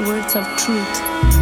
Words of truth.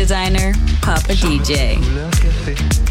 Designer, Papa DJ.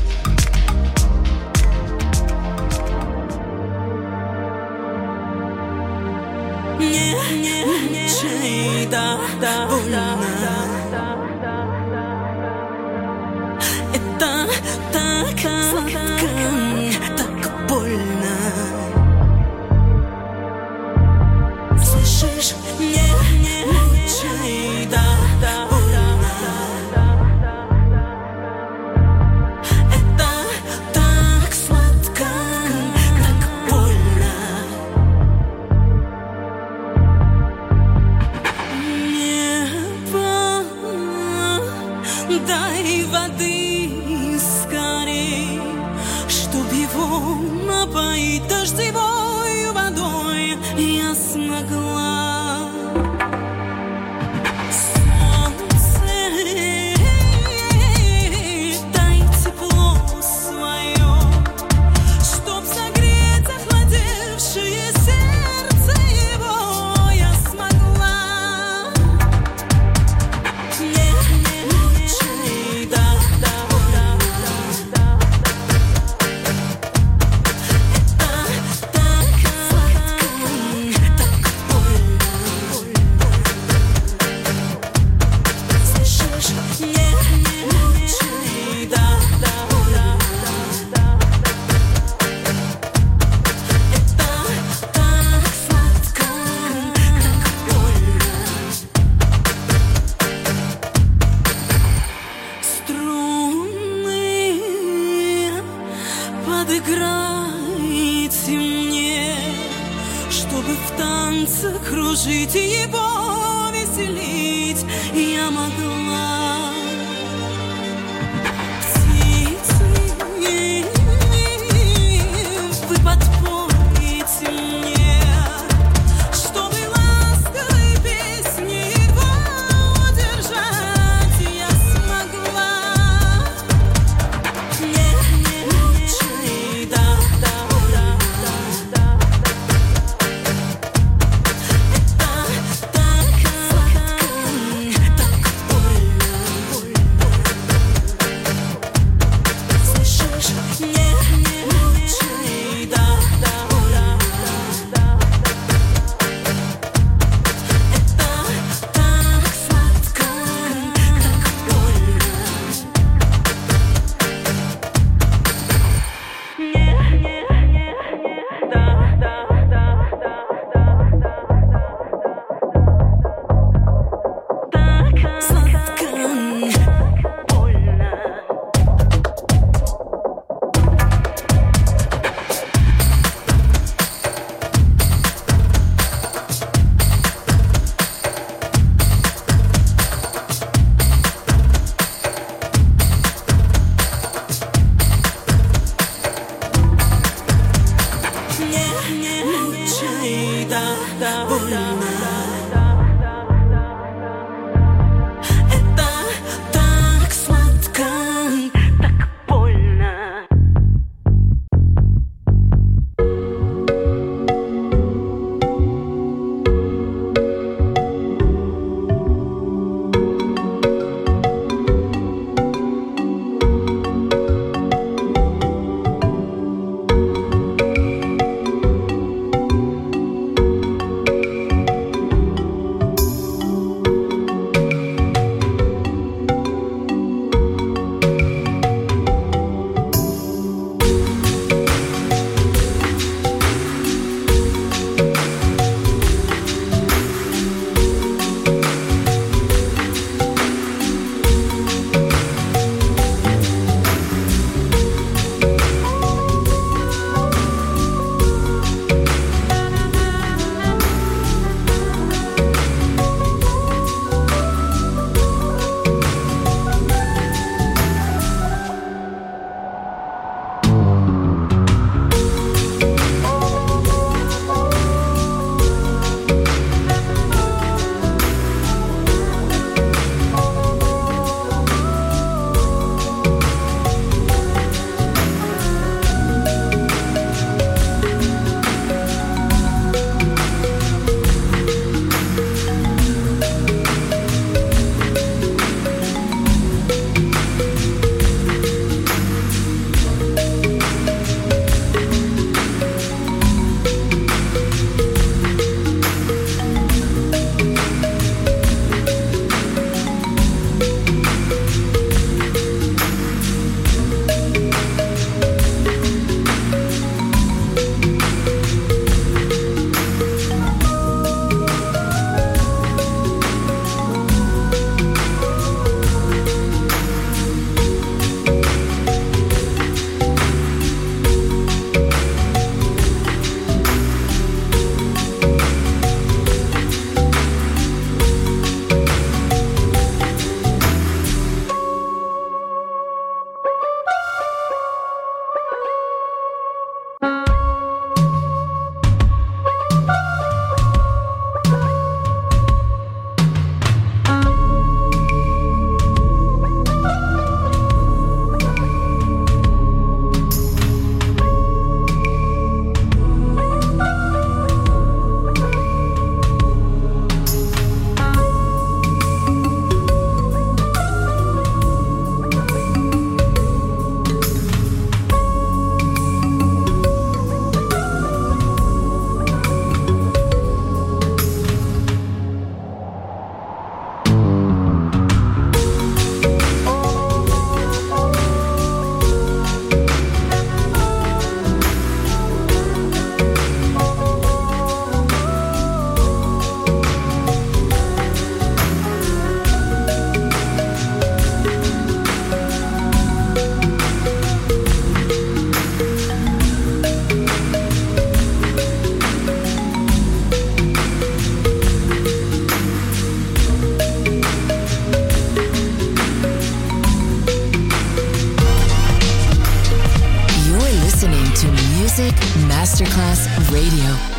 Masterclass Radio.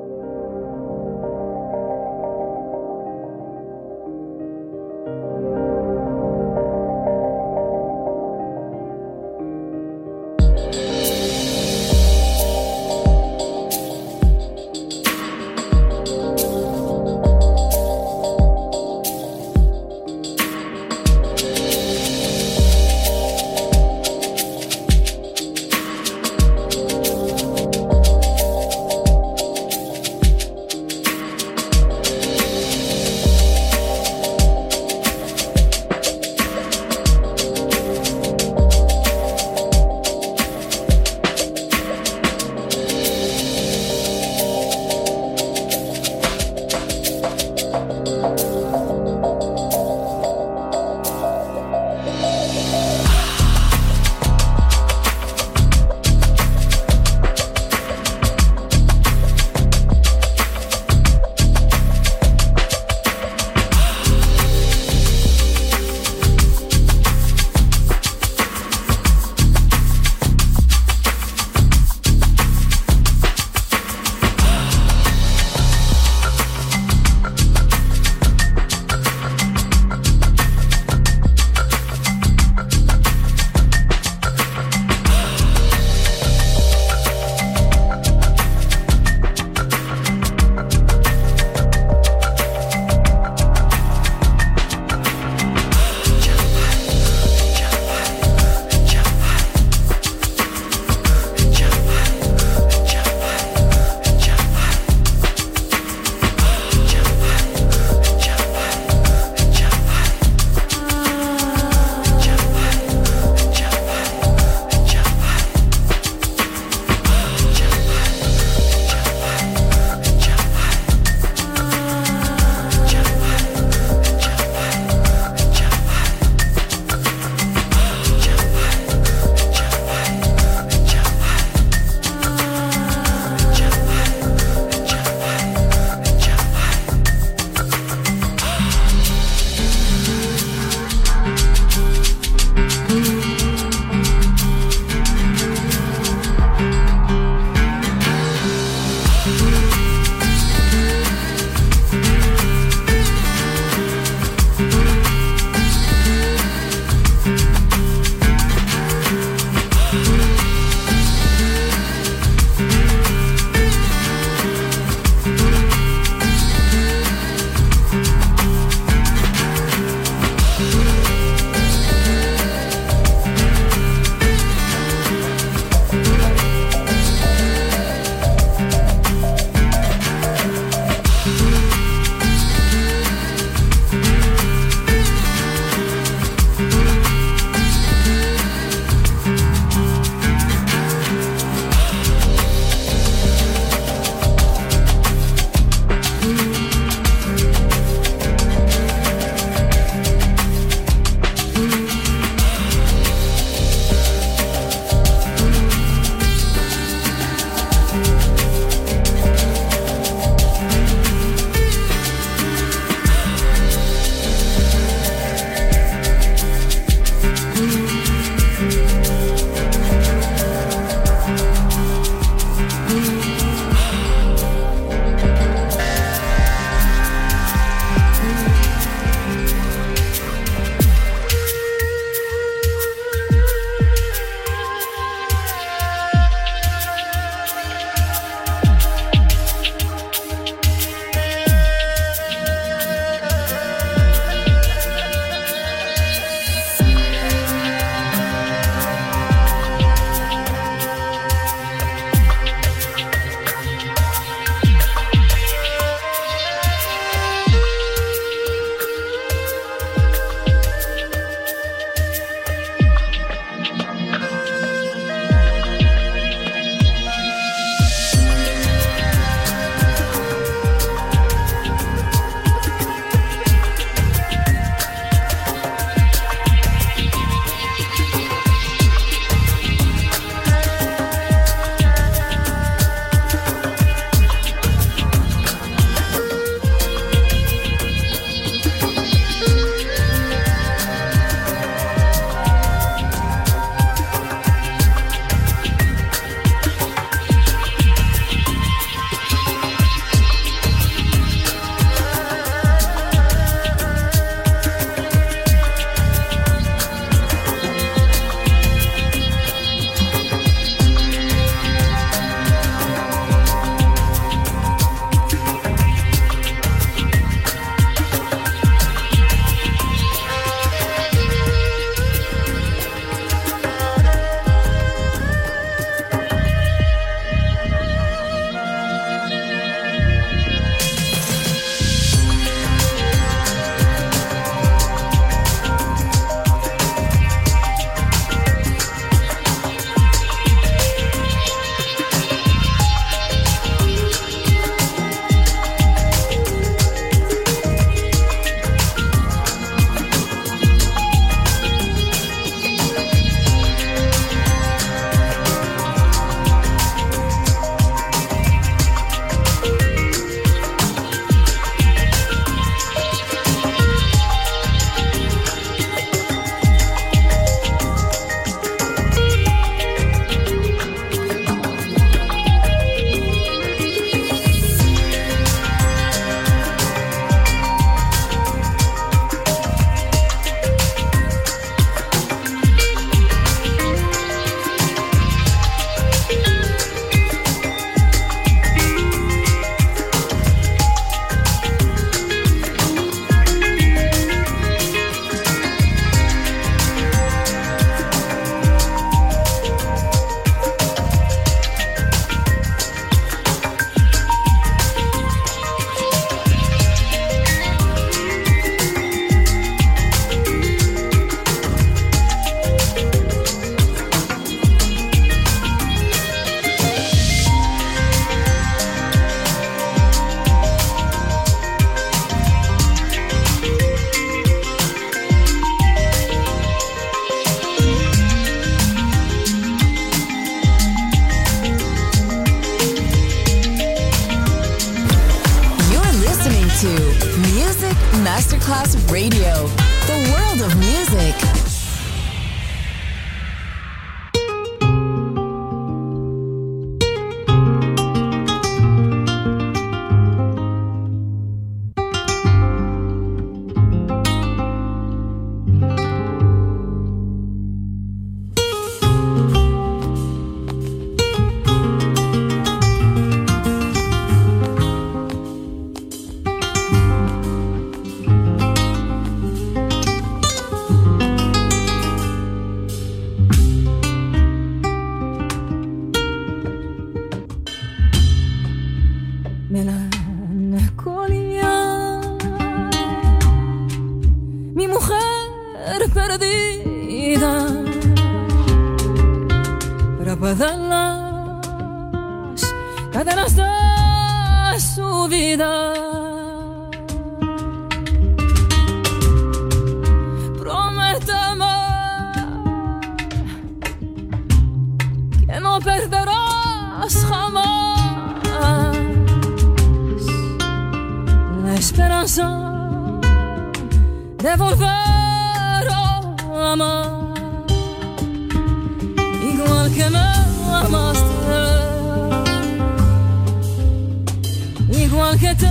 Cadenas de su vida. Prométeme que no perderás jamás la oh, esperanza de volver a amar que te